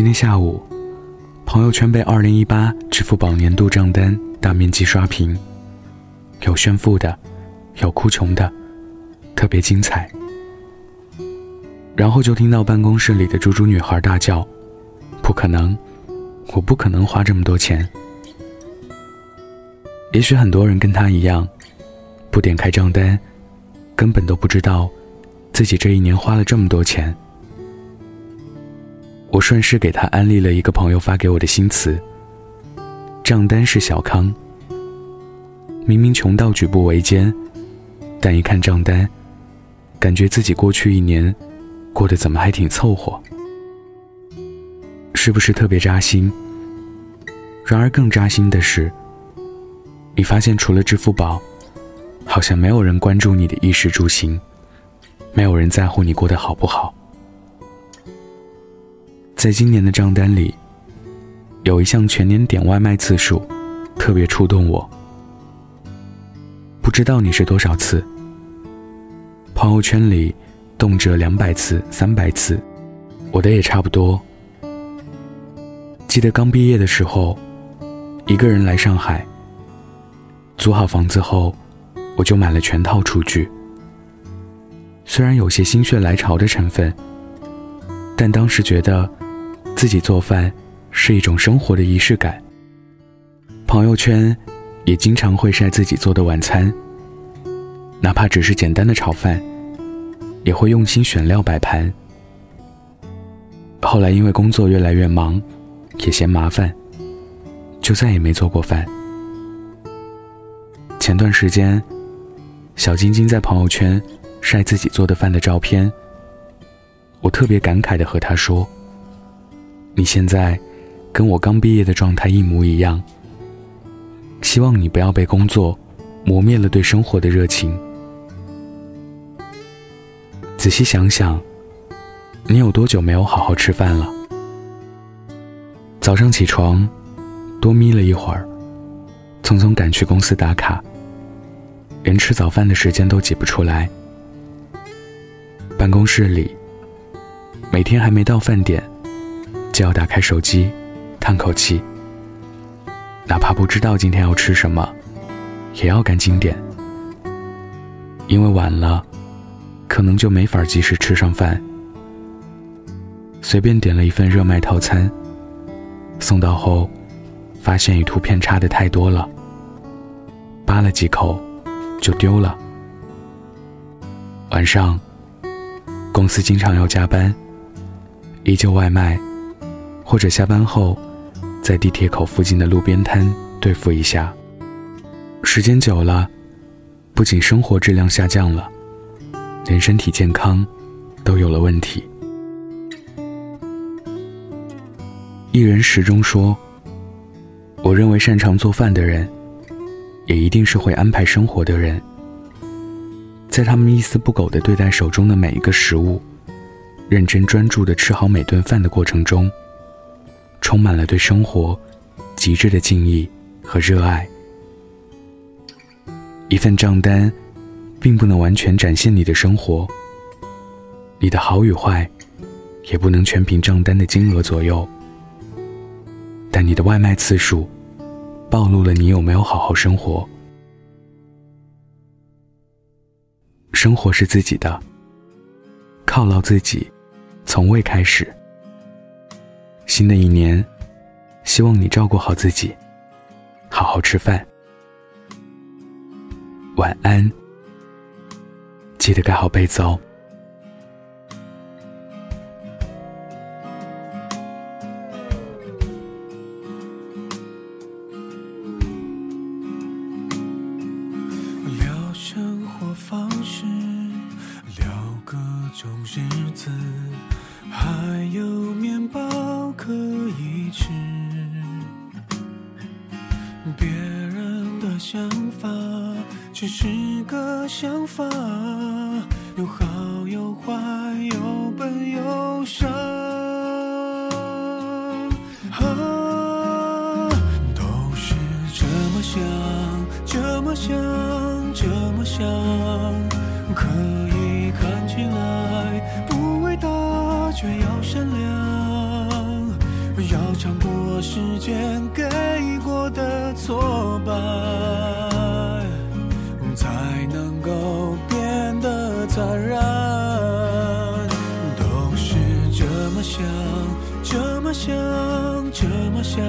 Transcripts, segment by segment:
今天下午，朋友圈被2018支付宝年度账单大面积刷屏，有炫富的，有哭穷的，特别精彩。然后就听到办公室里的猪猪女孩大叫：“不可能，我不可能花这么多钱。”也许很多人跟她一样，不点开账单，根本都不知道自己这一年花了这么多钱。我顺势给他安利了一个朋友发给我的新词：账单是小康。明明穷到举步维艰，但一看账单，感觉自己过去一年过得怎么还挺凑合，是不是特别扎心？然而更扎心的是，你发现除了支付宝，好像没有人关注你的衣食住行，没有人在乎你过得好不好。在今年的账单里，有一项全年点外卖次数，特别触动我。不知道你是多少次？朋友圈里动辄两百次、三百次，我的也差不多。记得刚毕业的时候，一个人来上海，租好房子后，我就买了全套厨具。虽然有些心血来潮的成分，但当时觉得。自己做饭是一种生活的仪式感。朋友圈也经常会晒自己做的晚餐，哪怕只是简单的炒饭，也会用心选料摆盘。后来因为工作越来越忙，也嫌麻烦，就再也没做过饭。前段时间，小晶晶在朋友圈晒自己做的饭的照片，我特别感慨的和她说。你现在跟我刚毕业的状态一模一样。希望你不要被工作磨灭了对生活的热情。仔细想想，你有多久没有好好吃饭了？早上起床，多眯了一会儿，匆匆赶去公司打卡，连吃早饭的时间都挤不出来。办公室里，每天还没到饭点。就要打开手机，叹口气。哪怕不知道今天要吃什么，也要赶紧点，因为晚了，可能就没法及时吃上饭。随便点了一份热卖套餐，送到后，发现与图片差的太多了，扒了几口，就丢了。晚上，公司经常要加班，依旧外卖。或者下班后，在地铁口附近的路边摊对付一下。时间久了，不仅生活质量下降了，连身体健康都有了问题。一人始终说：“我认为擅长做饭的人，也一定是会安排生活的人。在他们一丝不苟的对待手中的每一个食物，认真专注的吃好每顿饭的过程中。”充满了对生活极致的敬意和热爱。一份账单，并不能完全展现你的生活。你的好与坏，也不能全凭账单的金额左右。但你的外卖次数，暴露了你有没有好好生活。生活是自己的，犒劳自己，从未开始。新的一年，希望你照顾好自己，好好吃饭。晚安，记得盖好被子哦。聊生活方式，聊各种日子，还有只是个想法，有好有坏，有笨有傻，都是这么想，这么想，这么想，可以看起来不伟大，却要善良。要尝过时间给过的挫败，得坦然。都是这么想，这么想，这么想，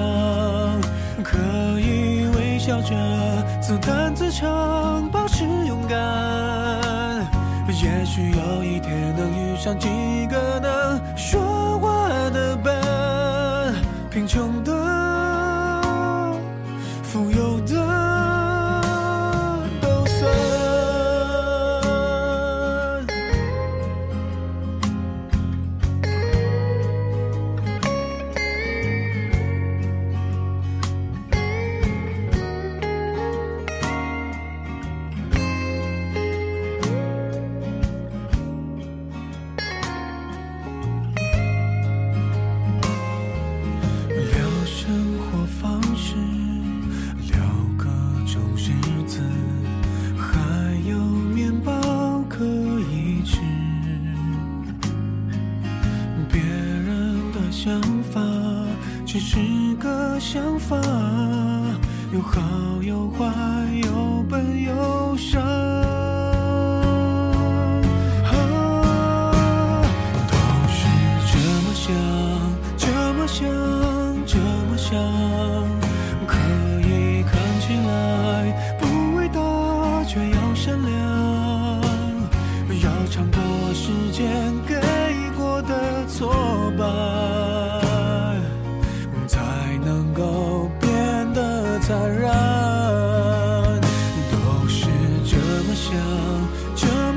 可以微笑着自弹自唱，保持勇敢。也许有一天能遇上几个能说话的伴，贫穷的、想法，有好有坏，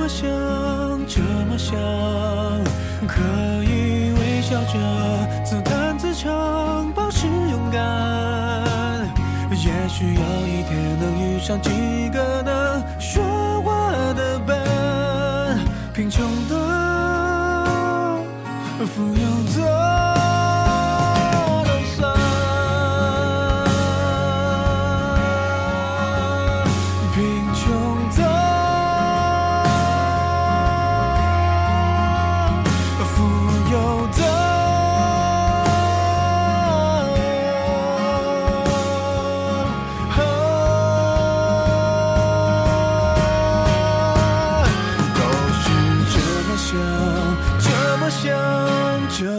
么想，这么想，可以微笑着自弹自唱，保持勇敢。也许有一天能遇上几个能说话的伴，贫穷的、富有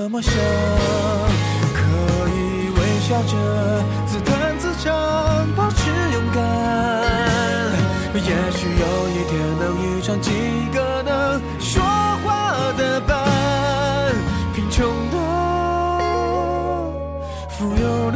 那么想，可以微笑着自弹自唱，保持勇敢。也许有一天能遇上几个能说话的伴，贫穷的、富有的。